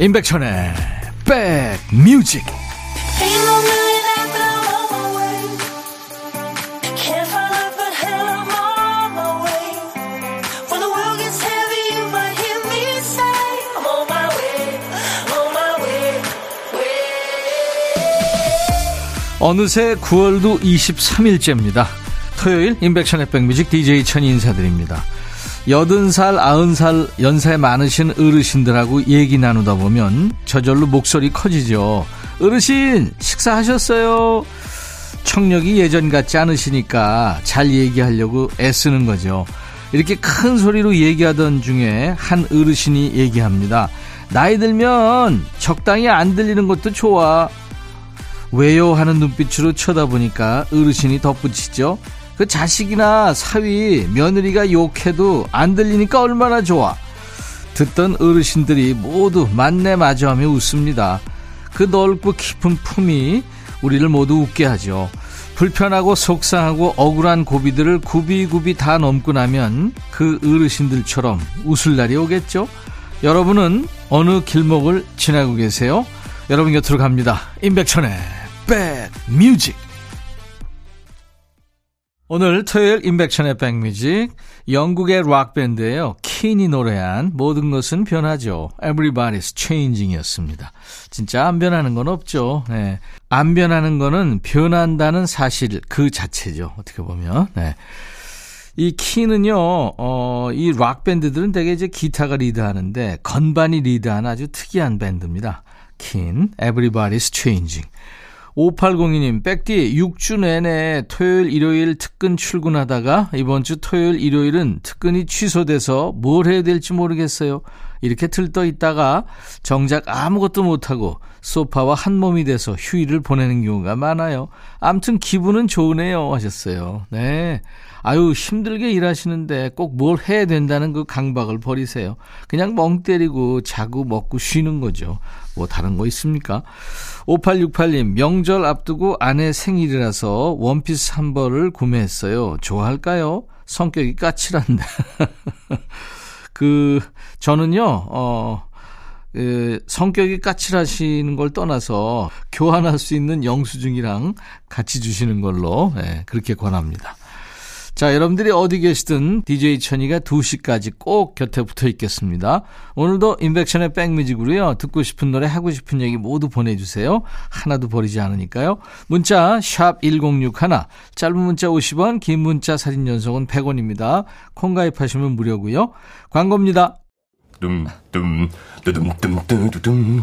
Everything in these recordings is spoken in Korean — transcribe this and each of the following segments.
임백천의 백뮤직 어느새 9월도 23일째입니다. 토요일 임백천의 백뮤직 DJ 천이 인사드립니다. 80살, 90살 연세 많으신 어르신들하고 얘기 나누다 보면 저절로 목소리 커지죠. 어르신, 식사하셨어요? 청력이 예전 같지 않으시니까 잘 얘기하려고 애쓰는 거죠. 이렇게 큰 소리로 얘기하던 중에 한 어르신이 얘기합니다. 나이 들면 적당히 안 들리는 것도 좋아. 왜요? 하는 눈빛으로 쳐다보니까 어르신이 덧붙이죠. 그 자식이나 사위, 며느리가 욕해도 안 들리니까 얼마나 좋아. 듣던 어르신들이 모두 만내 마주하며 웃습니다. 그 넓고 깊은 품이 우리를 모두 웃게 하죠. 불편하고 속상하고 억울한 고비들을 굽이굽이 다 넘고 나면 그 어르신들처럼 웃을 날이 오겠죠? 여러분은 어느 길목을 지나고 계세요? 여러분 곁으로 갑니다. 임백천의 백뮤직 오늘 토요일 인백션의 백뮤직 영국의 락밴드예요. 킨이 노래한 모든 것은 변하죠. Everybody's Changing이었습니다. 진짜 안 변하는 건 없죠. 네. 안 변하는 거는 변한다는 사실 그 자체죠. 어떻게 보면. 네. 이 키는요, 어, 이 락밴드들은 대개 이제 기타가 리드하는데 건반이 리드하는 아주 특이한 밴드입니다. 킨, Everybody's Changing. 5802님, 백디, 6주 내내 토요일, 일요일 특근 출근하다가 이번 주 토요일, 일요일은 특근이 취소돼서 뭘 해야 될지 모르겠어요. 이렇게 들떠 있다가 정작 아무것도 못하고 소파와 한 몸이 돼서 휴일을 보내는 경우가 많아요. 암튼 기분은 좋으네요. 하셨어요. 네. 아유, 힘들게 일하시는데 꼭 뭘 해야 된다는 그 강박을 버리세요. 그냥 멍 때리고 자고 먹고 쉬는 거죠. 뭐 다른 거 있습니까? 5868님, 명절 앞두고 아내 생일이라서 원피스 한 벌을 구매했어요. 좋아할까요? 성격이 까칠한데. 그, 저는요, 어, 그 성격이 까칠하시는 걸 떠나서 교환할 수 있는 영수증이랑 같이 주시는 걸로 네, 그렇게 권합니다. 자, 여러분들이 어디 계시든 DJ 천이가 2시까지 꼭 곁에 붙어 있겠습니다. 오늘도 인백션의 백뮤직으로요. 듣고 싶은 노래, 하고 싶은 얘기 모두 보내주세요. 하나도 버리지 않으니까요. 문자 1061, 짧은 문자 50원, 긴 문자 사진 연속은 100원입니다. 콩 가입하시면 무료고요. 광고입니다. 둠둠 뚜둠 뚜두둠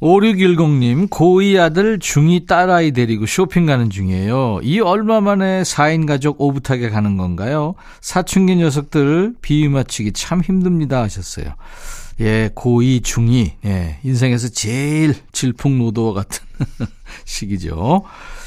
5610님, 고2 아들, 중2 딸아이 데리고 쇼핑 가는 중이에요. 이 얼마 만에 4인 가족 오붓하게 가는 건가요? 사춘기 녀석들 비위 맞추기 참 힘듭니다 하셨어요. 예, 고2, 중2, 예, 인생에서 제일 질풍노도와 같은 시기죠.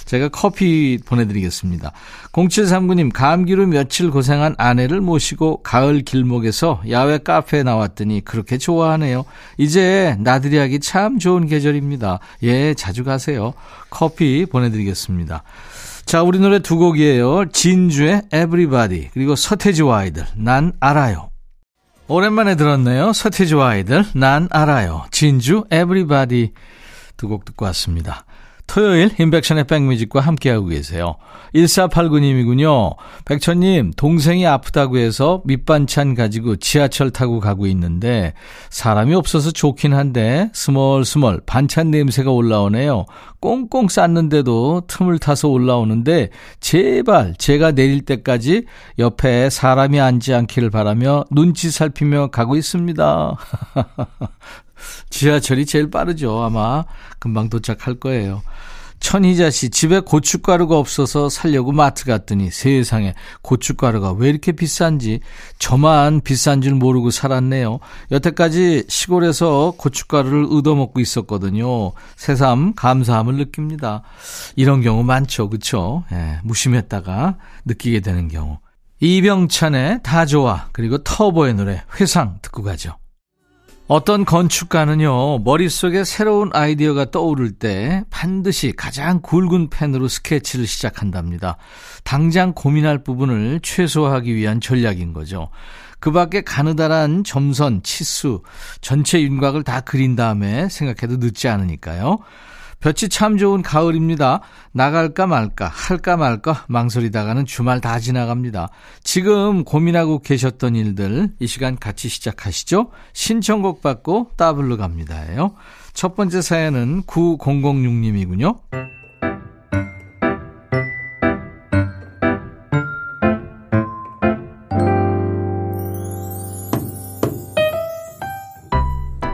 제가 커피 보내드리겠습니다. 0739님, 감기로 며칠 고생한 아내를 모시고 가을 길목에서 야외 카페에 나왔더니 그렇게 좋아하네요. 이제 나들이 하기 참 좋은 계절입니다. 예, 자주 가세요. 커피 보내드리겠습니다. 자, 우리 노래 두 곡이에요. 진주의 Everybody, 그리고 서태지와 아이들, 난 알아요. 오랜만에 들었네요. 서태지와 아이들, 난 알아요. 진주, Everybody 두 곡 듣고 왔습니다. 토요일 인백션의 백뮤직과 함께하고 계세요. 1489님이군요. 백천님, 동생이 아프다고 해서 밑반찬 가지고 지하철 타고 가고 있는데 사람이 없어서 좋긴 한데 스멀스멀 반찬 냄새가 올라오네요. 꽁꽁 쌌는데도 틈을 타서 올라오는데 제발 제가 내릴 때까지 옆에 사람이 앉지 않기를 바라며 눈치 살피며 가고 있습니다. 지하철이 제일 빠르죠. 아마 금방 도착할 거예요. 천희자 씨, 집에 고춧가루가 없어서 살려고 마트 갔더니 세상에 고춧가루가 왜 이렇게 비싼지 저만 비싼 줄 모르고 살았네요. 여태까지 시골에서 고춧가루를 얻어먹고 있었거든요. 새삼 감사함을 느낍니다. 이런 경우 많죠. 그쵸? 예, 무심했다가 느끼게 되는 경우. 이병찬의 다 좋아 그리고 터보의 노래 회상 듣고 가죠. 어떤 건축가는요, 머릿속에 새로운 아이디어가 떠오를 때 반드시 가장 굵은 펜으로 스케치를 시작한답니다. 당장 고민할 부분을 최소화하기 위한 전략인 거죠. 그 밖에 가느다란 점선, 치수, 전체 윤곽을 다 그린 다음에 생각해도 늦지 않으니까요. 볕이 참 좋은 가을입니다. 나갈까 말까, 할까 말까 망설이다가는 주말 다 지나갑니다. 지금 고민하고 계셨던 일들 이 시간 같이 시작하시죠. 신청곡 받고 따블로 갑니다예요. 첫 번째 사연은 9006님이군요.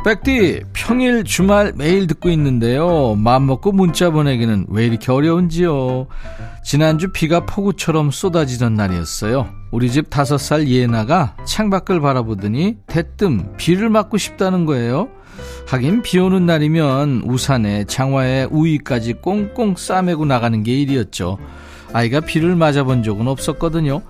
백디 평일 주말 매일 듣고 있는데요. 마음먹고 문자 보내기는 왜 이렇게 어려운지요? 지난주 비가 폭우처럼 쏟아지던 날이었어요. 우리 집 다섯 살 예나가 창밖을 바라보더니 대뜸 비를 맞고 싶다는 거예요. 하긴 비 오는 날이면 우산에 장화에 우위까지 꽁꽁 싸매고 나가는 게 일이었죠. 아이가 비를 맞아본 적은 없었거든요.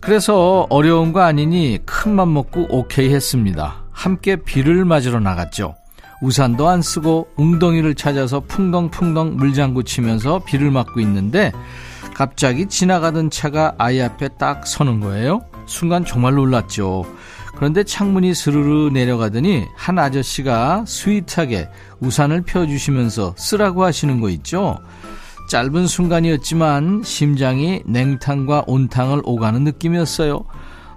그래서 어려운 거 아니니 큰 맘 먹고 오케이 했습니다 함께 비를 맞으러 나갔죠. 우산도 안 쓰고 웅덩이를 찾아서 풍덩풍덩 물장구 치면서 비를 맞고 있는데 갑자기 지나가던 차가 아이 앞에 딱 서는 거예요. 순간 정말 놀랐죠. 그런데 창문이 스르르 내려가더니 한 아저씨가 스윗하게 우산을 펴주시면서 쓰라고 하시는 거 있죠. 짧은 순간이었지만 심장이 냉탕과 온탕을 오가는 느낌이었어요.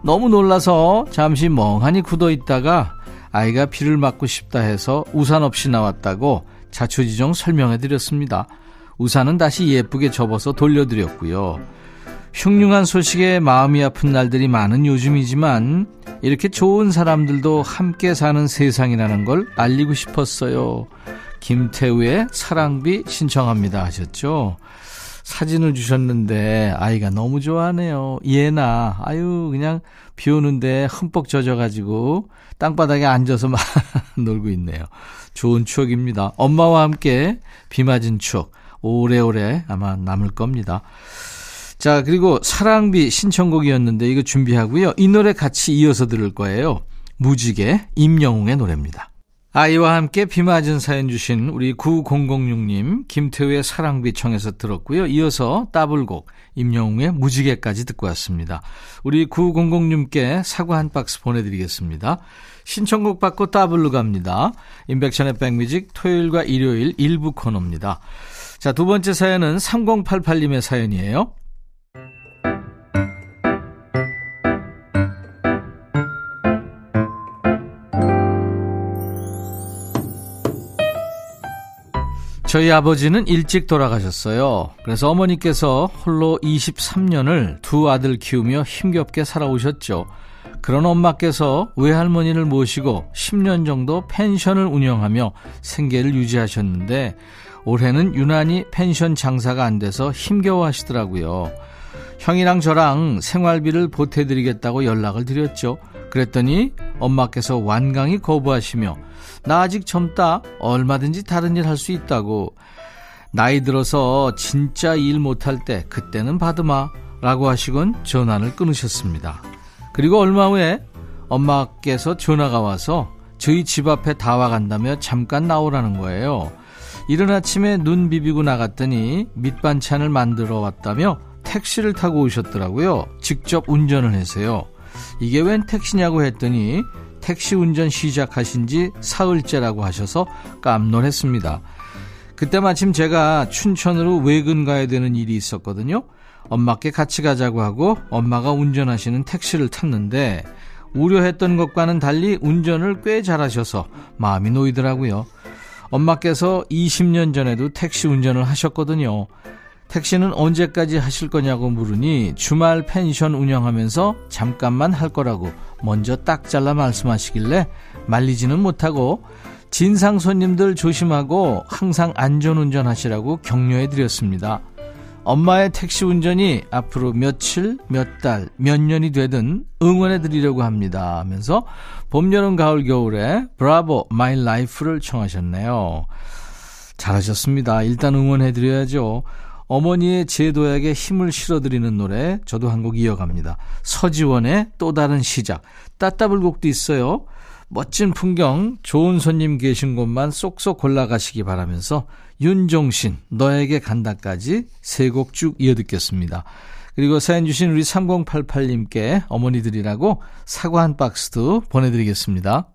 너무 놀라서 잠시 멍하니 굳어 있다가 아이가 비를 맞고 싶다 해서 우산 없이 나왔다고 자초지종 설명해 드렸습니다. 우산은 다시 예쁘게 접어서 돌려드렸고요. 흉흉한 소식에 마음이 아픈 날들이 많은 요즘이지만 이렇게 좋은 사람들도 함께 사는 세상이라는 걸 알리고 싶었어요. 김태우의 사랑비 신청합니다 하셨죠. 사진을 주셨는데 아이가 너무 좋아하네요. 예나 아유 그냥 비 오는데 흠뻑 젖어가지고 땅바닥에 앉아서 막 놀고 있네요. 좋은 추억입니다. 엄마와 함께 비 맞은 추억 오래오래 아마 남을 겁니다. 자 그리고 사랑비 신청곡이었는데 이거 준비하고요. 이 노래 같이 이어서 들을 거예요. 무지개 임영웅의 노래입니다. 아이와 함께 비 맞은 사연 주신 우리 9006님 김태우의 사랑비 청에서 들었고요. 이어서 따블곡 임영웅의 무지개까지 듣고 왔습니다. 우리 9006님께 사과 한 박스 보내드리겠습니다. 신청곡 받고 따블로 갑니다. 인백션의 백뮤직 토요일과 일요일 일부 코너입니다. 자, 두 번째 사연은 3088님의 사연이에요. 저희 아버지는 일찍 돌아가셨어요. 그래서 어머니께서 홀로 23년을 두 아들 키우며 힘겹게 살아오셨죠. 그런 엄마께서 외할머니를 모시고 10년 정도 펜션을 운영하며 생계를 유지하셨는데 올해는 유난히 펜션 장사가 안 돼서 힘겨워 하시더라고요. 형이랑 저랑 생활비를 보태드리겠다고 연락을 드렸죠. 그랬더니 엄마께서 완강히 거부하시며 나 아직 젊다. 얼마든지 다른 일 할 수 있다고. 나이 들어서 진짜 일 못할 때 그때는 받으마. 라고 하시곤 전화를 끊으셨습니다. 그리고 얼마 후에 엄마께서 전화가 와서 저희 집 앞에 다 와간다며 잠깐 나오라는 거예요. 이른 아침에 눈 비비고 나갔더니 밑반찬을 만들어 왔다며 택시를 타고 오셨더라고요. 직접 운전을 해서요. 이게 웬 택시냐고 했더니 택시 운전 시작하신 지 사흘째라고 하셔서 깜놀했습니다. 그때 마침 제가 춘천으로 외근 가야 되는 일이 있었거든요. 엄마께 같이 가자고 하고 엄마가 운전하시는 택시를 탔는데 우려했던 것과는 달리 운전을 꽤 잘하셔서 마음이 놓이더라고요. 엄마께서 20년 전에도 택시 운전을 하셨거든요. 택시는 언제까지 하실 거냐고 물으니 주말 펜션 운영하면서 잠깐만 할 거라고 먼저 딱 잘라 말씀하시길래 말리지는 못하고 진상 손님들 조심하고 항상 안전 운전하시라고 격려해 드렸습니다. 엄마의 택시 운전이 앞으로 며칠, 몇 달, 몇 년이 되든 응원해 드리려고 합니다. 하면서 봄, 여름, 가을, 겨울의 Bravo My Life를 청하셨네요. 잘하셨습니다. 일단 응원해 드려야죠. 어머니의 재도약에 힘을 실어드리는 노래 저도 한 곡 이어갑니다. 서지원의 또 다른 시작. 따따블곡도 있어요. 멋진 풍경, 좋은 손님 계신 곳만 쏙쏙 골라가시기 바라면서 윤종신, 너에게 간다까지 세 곡 쭉 이어 듣겠습니다. 그리고 사연 주신 우리 3088님께 어머니들이라고 사과 한 박스도 보내드리겠습니다.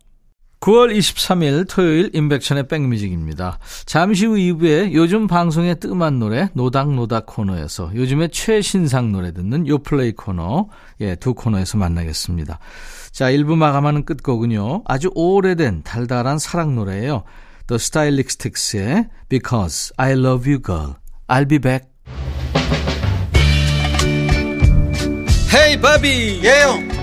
9월 23일 토요일 인백션의 백뮤직입니다. 잠시 후 2부에 요즘 방송에 뜸한 노래 노닥노닥 코너에서 요즘의 최신상 노래 듣는 요플레이 코너 예, 두 코너에서 만나겠습니다. 자, 1부 마감하는 끝곡은요. 아주 오래된 달달한 사랑 노래예요. The Stylistics의 Because I Love You Girl. I'll be back. 헤이 바비 예영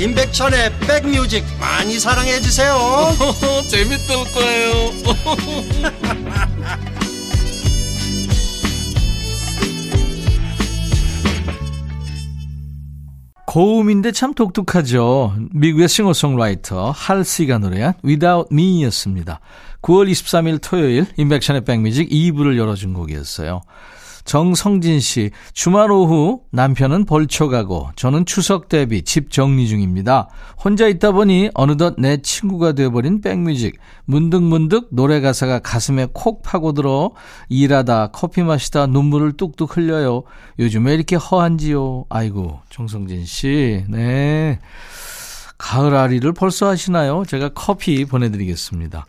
임백천의 백뮤직 많이 사랑해 주세요 재밌을 거예요 고음인데 참 독특하죠. 미국의 싱어송라이터 할시가 노래한 Without Me였습니다. 9월 23일 토요일 인백션의 백뮤직 2부를 열어준 곡이었어요. 정성진 씨, 주말 오후 남편은 벌초 가고 저는 추석 대비 집 정리 중입니다. 혼자 있다 보니 어느덧 내 친구가 되어버린 백뮤직. 문득문득 노래 가사가 가슴에 콕 파고들어 일하다 커피 마시다 눈물을 뚝뚝 흘려요. 요즘에 이렇게 허한지요. 아이고, 정성진 씨, 네. 가을 아리를 벌써 하시나요? 제가 커피 보내드리겠습니다.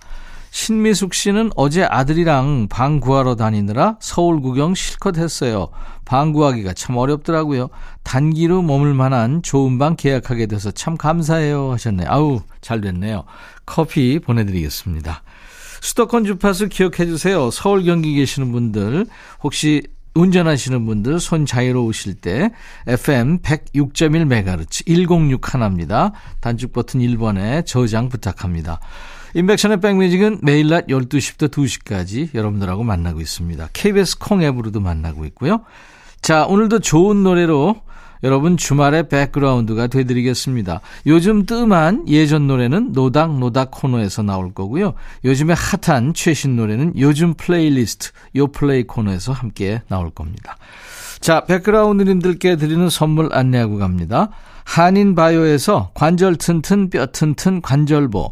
신미숙 씨는 어제 아들이랑 방 구하러 다니느라 서울 구경 실컷 했어요. 방 구하기가 참 어렵더라고요. 단기로 머물 만한 좋은 방 계약하게 돼서 참 감사해요 하셨네요. 아우 잘 됐네요. 커피 보내드리겠습니다. 수도권 주파수 기억해 주세요. 서울 경기 계시는 분들 혹시 운전하시는 분들 손 자유로우실 때 FM 106.1MHz 106 하나입니다. 단축 버튼 1번에 저장 부탁합니다. 인백션의 백뮤직은 매일 낮 12시부터 2시까지 여러분들하고 만나고 있습니다. KBS 콩 앱으로도 만나고 있고요. 자, 오늘도 좋은 노래로 여러분 주말의 백그라운드가 되드리겠습니다. 요즘 뜸한 예전 노래는 노닥노닥 코너에서 나올 거고요. 요즘에 핫한 최신 노래는 요즘 플레이리스트 요플레이 코너에서 함께 나올 겁니다. 자, 백그라운드님들께 드리는 선물 안내하고 갑니다. 한인바이오에서 관절 튼튼 뼈 튼튼 관절보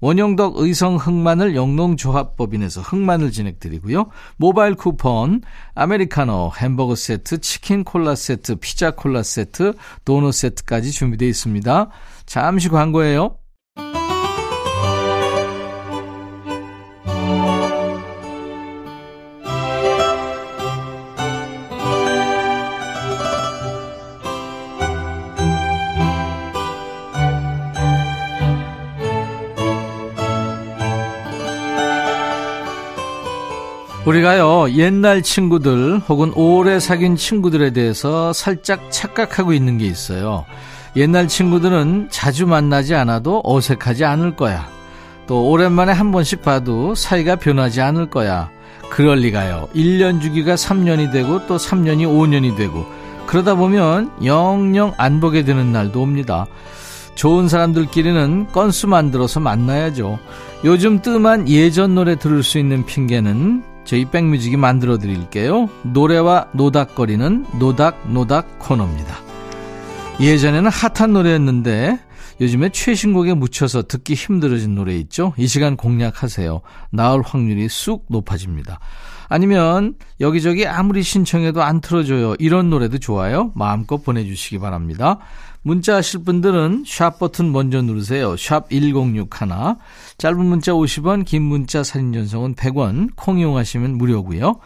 원영덕 의성 흑마늘 영농조합법인에서 흑마늘 진행드리고요. 모바일 쿠폰, 아메리카노, 햄버거 세트, 치킨 콜라 세트, 피자 콜라 세트, 도넛 세트까지 준비되어 있습니다. 잠시 광고예요. 우리가요, 옛날 친구들 혹은 오래 사귄 친구들에 대해서 살짝 착각하고 있는 게 있어요. 옛날 친구들은 자주 만나지 않아도 어색하지 않을 거야. 또 오랜만에 한 번씩 봐도 사이가 변하지 않을 거야. 그럴 리가요. 1년 주기가 3년이 되고 또 3년이 5년이 되고 그러다 보면 영영 안 보게 되는 날도 옵니다. 좋은 사람들끼리는 건수 만들어서 만나야죠. 요즘 뜸한 예전 노래 들을 수 있는 핑계는 저희 백뮤직이 만들어 드릴게요. 노래와 노닥거리는 노닥노닥 코너입니다. 예전에는 핫한 노래였는데 요즘에 최신곡에 묻혀서 듣기 힘들어진 노래 있죠? 이 시간 공략하세요. 나올 확률이 쑥 높아집니다. 아니면 여기저기 아무리 신청해도 안 틀어줘요. 이런 노래도 좋아요. 마음껏 보내주시기 바랍니다. 문자 하실 분들은 샵 버튼 먼저 누르세요. 샵 1061. 짧은 문자 50원, 긴 문자 사진 전송은 100원, 콩 이용하시면 무료고요.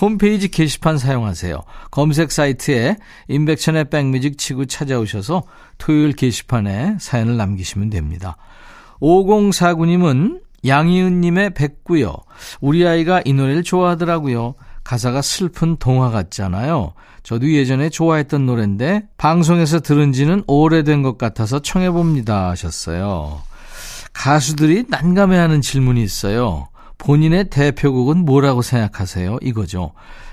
홈페이지 게시판 사용하세요. 검색 사이트에 인백천의 백뮤직 치고 찾아오셔서 토요일 게시판에 사연을 남기시면 됩니다. 5049님은 양희은님의 백구요. 우리 아이가 이 노래를 좋아하더라고요. 가사가 슬픈 동화 같잖아요. 저도 예전에 좋아했던 노래인데 방송에서 들은 지는 오래된 것 같아서 청해봅니다 하셨어요. 가수들이 난감해하는 질문이 있어요. 본인의 대표곡은 뭐라고 생각하세요? 이거죠.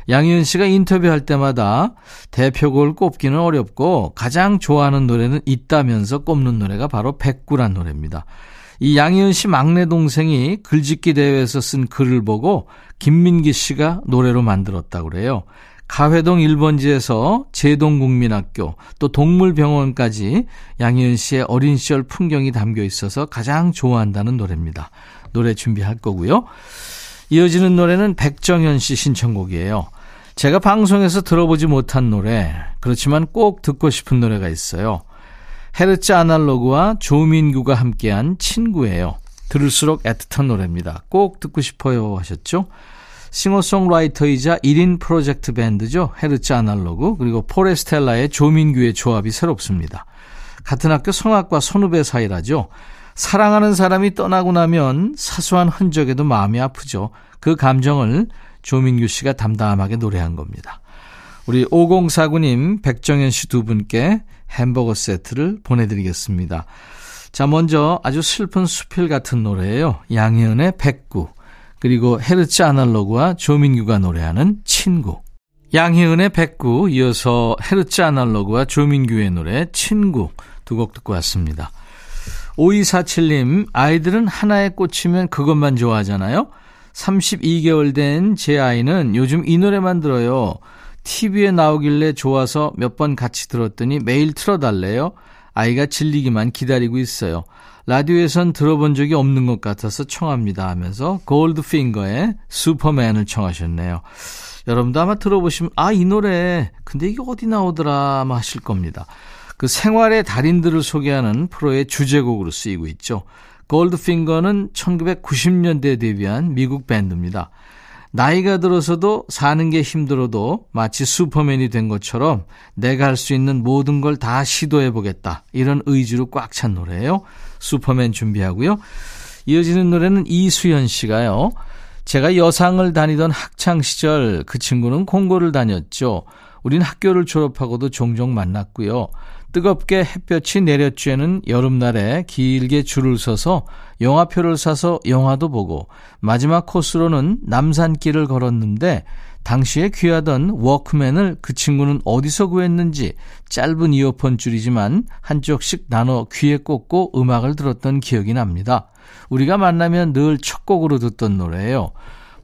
양희은 씨가 인터뷰할 때마다 대표곡을 꼽기는 어렵고 가장 좋아하는 노래는 있다면서 꼽는 노래가 바로 백구란 노래입니다. 이 양희은 씨 막내 동생이 글짓기 대회에서 쓴 글을 보고 김민기 씨가 노래로 만들었다고 그래요. 가회동 1번지에서 제동국민학교 또 동물병원까지 양희은 씨의 어린 시절 풍경이 담겨 있어서 가장 좋아한다는 노래입니다. 노래 준비할 거고요. 이어지는 노래는 백정현 씨 신청곡이에요. 제가 방송에서 들어보지 못한 노래, 그렇지만 꼭 듣고 싶은 노래가 있어요. 헤르츠 아날로그와 조민규가 함께한 친구예요. 들을수록 애틋한 노래입니다. 꼭 듣고 싶어요 하셨죠? 싱어송라이터이자 1인 프로젝트 밴드죠. 헤르츠 아날로그 그리고 포레스텔라의 조민규의 조합이 새롭습니다. 같은 학교 성악과 선후배 사이라죠. 사랑하는 사람이 떠나고 나면 사소한 흔적에도 마음이 아프죠. 그 감정을 조민규 씨가 담담하게 노래한 겁니다. 우리 5049님, 백정현 씨 두 분께 햄버거 세트를 보내드리겠습니다. 자, 먼저 아주 슬픈 수필 같은 노래예요. 양희은의 백구. 그리고 헤르츠 아날로그와 조민규가 노래하는 친구. 양희은의 백구, 이어서 헤르츠 아날로그와 조민규의 노래 친구 두 곡 듣고 왔습니다. 5247님, 아이들은 하나에 꽂히면 그것만 좋아하잖아요. 32개월 된 제 아이는 요즘 이 노래만 들어요. TV에 나오길래 좋아서 몇 번 같이 들었더니 매일 틀어달래요. 아이가 질리기만 기다리고 있어요. 라디오에선 들어본 적이 없는 것 같아서 청합니다 하면서 골드핑거의 슈퍼맨을 청하셨네요. 여러분도 아마 들어보시면 아 이 노래 근데 이게 어디 나오더라 아마 하실 겁니다. 그 생활의 달인들을 소개하는 프로의 주제곡으로 쓰이고 있죠. 골드핑거는 1990년대에 데뷔한 미국 밴드입니다. 나이가 들어서도 사는 게 힘들어도 마치 슈퍼맨이 된 것처럼 내가 할 수 있는 모든 걸 다 시도해 보겠다. 이런 의지로 꽉 찬 노래예요. 슈퍼맨 준비하고요. 이어지는 노래는 이수연 씨가요. 제가 여상을 다니던 학창 시절 그 친구는 공고를 다녔죠. 우린 학교를 졸업하고도 종종 만났고요. 뜨겁게 햇볕이 내려쬐는 여름날에 길게 줄을 서서 영화표를 사서 영화도 보고 마지막 코스로는 남산길을 걸었는데 당시에 귀하던 워크맨을 그 친구는 어디서 구했는지 짧은 이어폰 줄이지만 한쪽씩 나눠 귀에 꽂고 음악을 들었던 기억이 납니다. 우리가 만나면 늘 첫 곡으로 듣던 노래예요.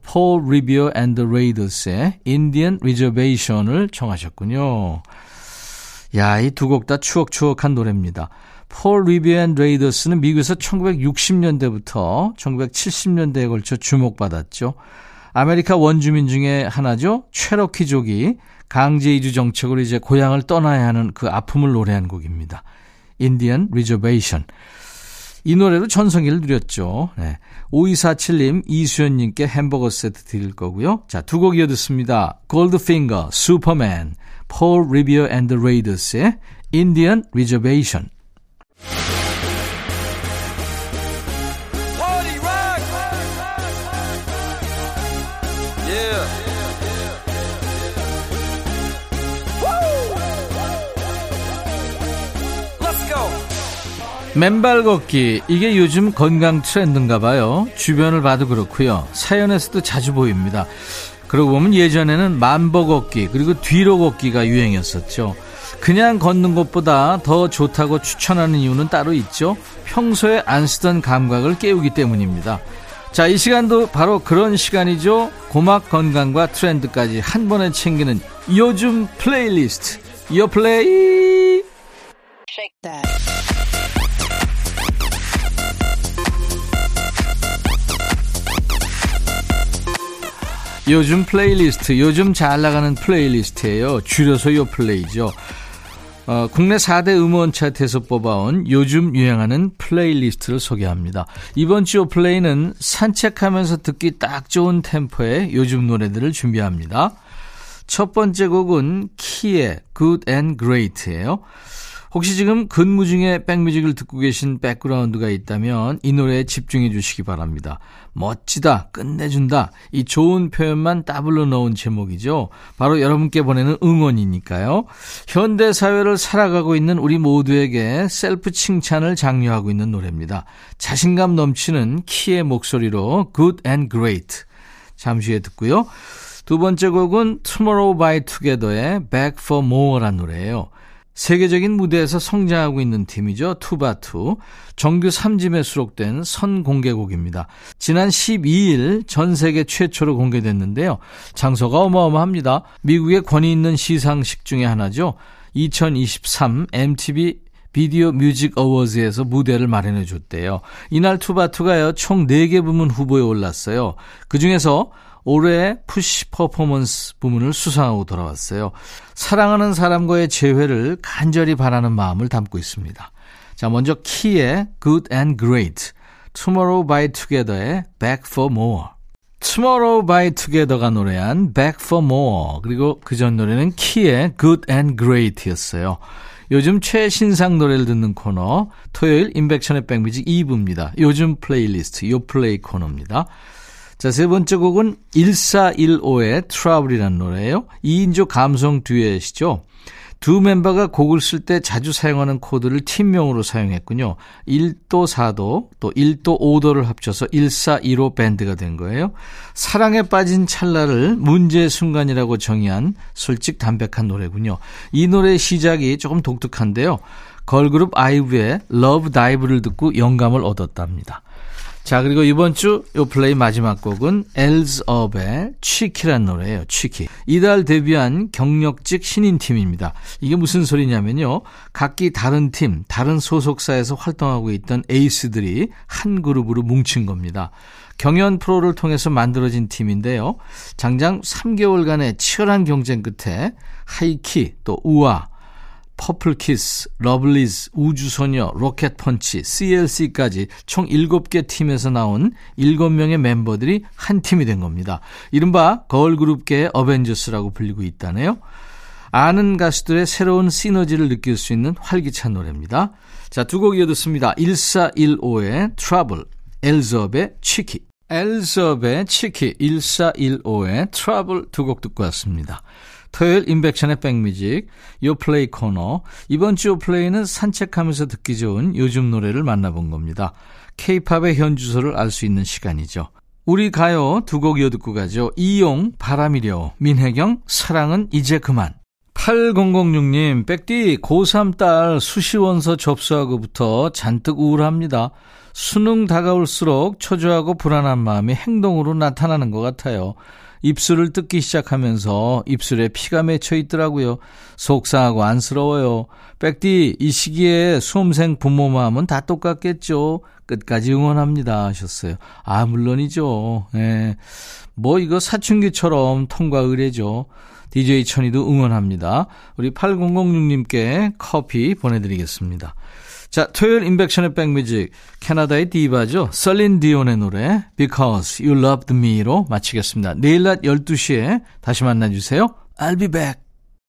Paul Revere and Raiders의 Indian Reservation을 청하셨군요. 야, 이 두 곡 다 추억추억한 노래입니다. Paul Revere and Raiders는 미국에서 1960년대부터 1970년대에 걸쳐 주목받았죠. 아메리카 원주민 중에 하나죠. 체로키족이 강제 이주 정책으로 이제 고향을 떠나야 하는 그 아픔을 노래한 곡입니다. Indian Reservation. 이 노래로 전성기를 누렸죠. 네. 5247님, 이수연님께 햄버거 세트 드릴 거고요. 자, 두 곡 이어 듣습니다. Superman, Paul Revere and the Raiders의 Indian Reservation. 맨발 걷기 이게 요즘 건강 트렌드인가 봐요. 주변을 봐도 그렇고요. 사연에서도 자주 보입니다. 그러고 보면 예전에는 만보 걷기 그리고 뒤로 걷기가 유행이었었죠. 그냥 걷는 것보다 더 좋다고 추천하는 이유는 따로 있죠. 평소에 안 쓰던 감각을 깨우기 때문입니다. 자, 이 시간도 바로 그런 시간이죠. 고막 건강과 트렌드까지 한 번에 챙기는 요즘 플레이리스트. 요 플레이. 요즘 플레이리스트, 요즘 잘 나가는 playlist예요. 줄여서 요 play죠. 어, 국내 4대 음원 차트에서 뽑아온 요즘 유행하는 playlist를 소개합니다. 이번 주 play는 산책하면서 듣기 딱 좋은 템포의 요즘 노래들을 준비합니다. 첫 번째 곡은 키의 Good and Great예요. 혹시 지금 근무 중에 back music을 듣고 계신 백그라운드가 있다면 이 노래에 집중해 주시기 바랍니다. 멋지다, 끝내준다. 이 좋은 표현만 따블로 넣은 제목이죠. 바로 여러분께 보내는 응원이니까요. 현대 사회를 살아가고 있는 우리 모두에게 셀프 칭찬을 장려하고 있는 노래입니다. 자신감 넘치는 키의 목소리로 Good and Great. 잠시 후에 듣고요. 두 번째 곡은 Tomorrow by Together의 Back for More란 노래예요. 세계적인 무대에서 성장하고 있는 팀이죠. 투바투. 정규 3집에 수록된 선공개곡입니다. 지난 12일 전 세계 최초로 공개됐는데요. 장소가 어마어마합니다. 미국의 권위 있는 시상식 중에 하나죠. 2023 MTV Video Music Awards에서 무대를 마련해 줬대요. 이날 투바투가요, 총 4개 부문 후보에 올랐어요. 그 중에서 올해 푸시 퍼포먼스 부문을 수상하고 돌아왔어요. 사랑하는 사람과의 재회를 간절히 바라는 마음을 담고 있습니다. 자, 먼저 키의 Good and Great, Tomorrow by Together의 Back for More. Tomorrow by Together가 노래한 Back for More 그리고 그 전 노래는 키의 Good and Great였어요. 요즘 최신상 노래를 듣는 코너 토요일 인백션의 백뮤직 2부입니다. 요즘 플레이리스트 요 플레이 코너입니다. 자, 세 번째 곡은 1415의 Trouble이라는 노래예요. 2인조 감성 듀엣이죠. 두 멤버가 곡을 쓸 때 자주 사용하는 코드를 팀명으로 사용했군요. 1도 4도 또 1도 5도를 합쳐서 1415 밴드가 된 거예요. 사랑에 빠진 찰나를 문제의 순간이라고 정의한 솔직 담백한 노래군요. 이 노래의 시작이 조금 독특한데요. 걸그룹 아이브의 Love Dive를 듣고 영감을 얻었답니다. 자, 그리고 이번 주 요 플레이 마지막 곡은 엘즈업의 Cheeky란 노래예요. Cheeky. 이달 데뷔한 경력직 신인 팀입니다. 이게 무슨 소리냐면요. 각기 다른 팀, 다른 소속사에서 활동하고 있던 에이스들이 한 그룹으로 뭉친 겁니다. 경연 프로를 통해서 만들어진 팀인데요. 장장 3개월간의 치열한 경쟁 끝에 하이키, 또 우아, 퍼플키스, 러블리즈, 우주소녀, 로켓펀치, CLC까지 총 7개 팀에서 나온 7명의 멤버들이 한 팀이 된 겁니다. 이른바 걸그룹계의 어벤져스라고 불리고 있다네요. 아는 가수들의 새로운 시너지를 느낄 수 있는 활기찬 노래입니다. 자, 두 곡 이어듣습니다. 1415의 Trouble, 엘즈업의 치키. 엘즈업의 치키, 1415의 Trouble 두곡 듣고 왔습니다. 토요일 인백션의 백뮤직 요플레이 코너 이번 주 요플레이는 산책하면서 듣기 좋은 요즘 노래를 만나본 겁니다. 케이팝의 현주소를 알 수 있는 시간이죠. 우리 가요 두 곡 이어 듣고 가죠. 이용 바람이려 민혜경 사랑은 이제 그만 8006님 백디 고3 딸 수시원서 접수하고부터 잔뜩 우울합니다. 수능 다가올수록 초조하고 불안한 마음이 행동으로 나타나는 것 같아요. 입술을 뜯기 시작하면서 입술에 피가 맺혀 있더라고요. 속상하고 안쓰러워요. 백디, 이 시기에 수험생 부모 마음은 다 똑같겠죠. 끝까지 응원합니다. 하셨어요. 아, 물론이죠. 예. 뭐 이거 사춘기처럼 통과 의뢰죠. DJ 천이도 응원합니다. 우리 8006님께 커피 보내드리겠습니다. 자, 토요일 인백션의 백뮤직 캐나다의 디바죠. 썰린 디온의 노래 Because You Loved Me로 마치겠습니다. 내일 낮 12시에 다시 만나주세요. I'll be back.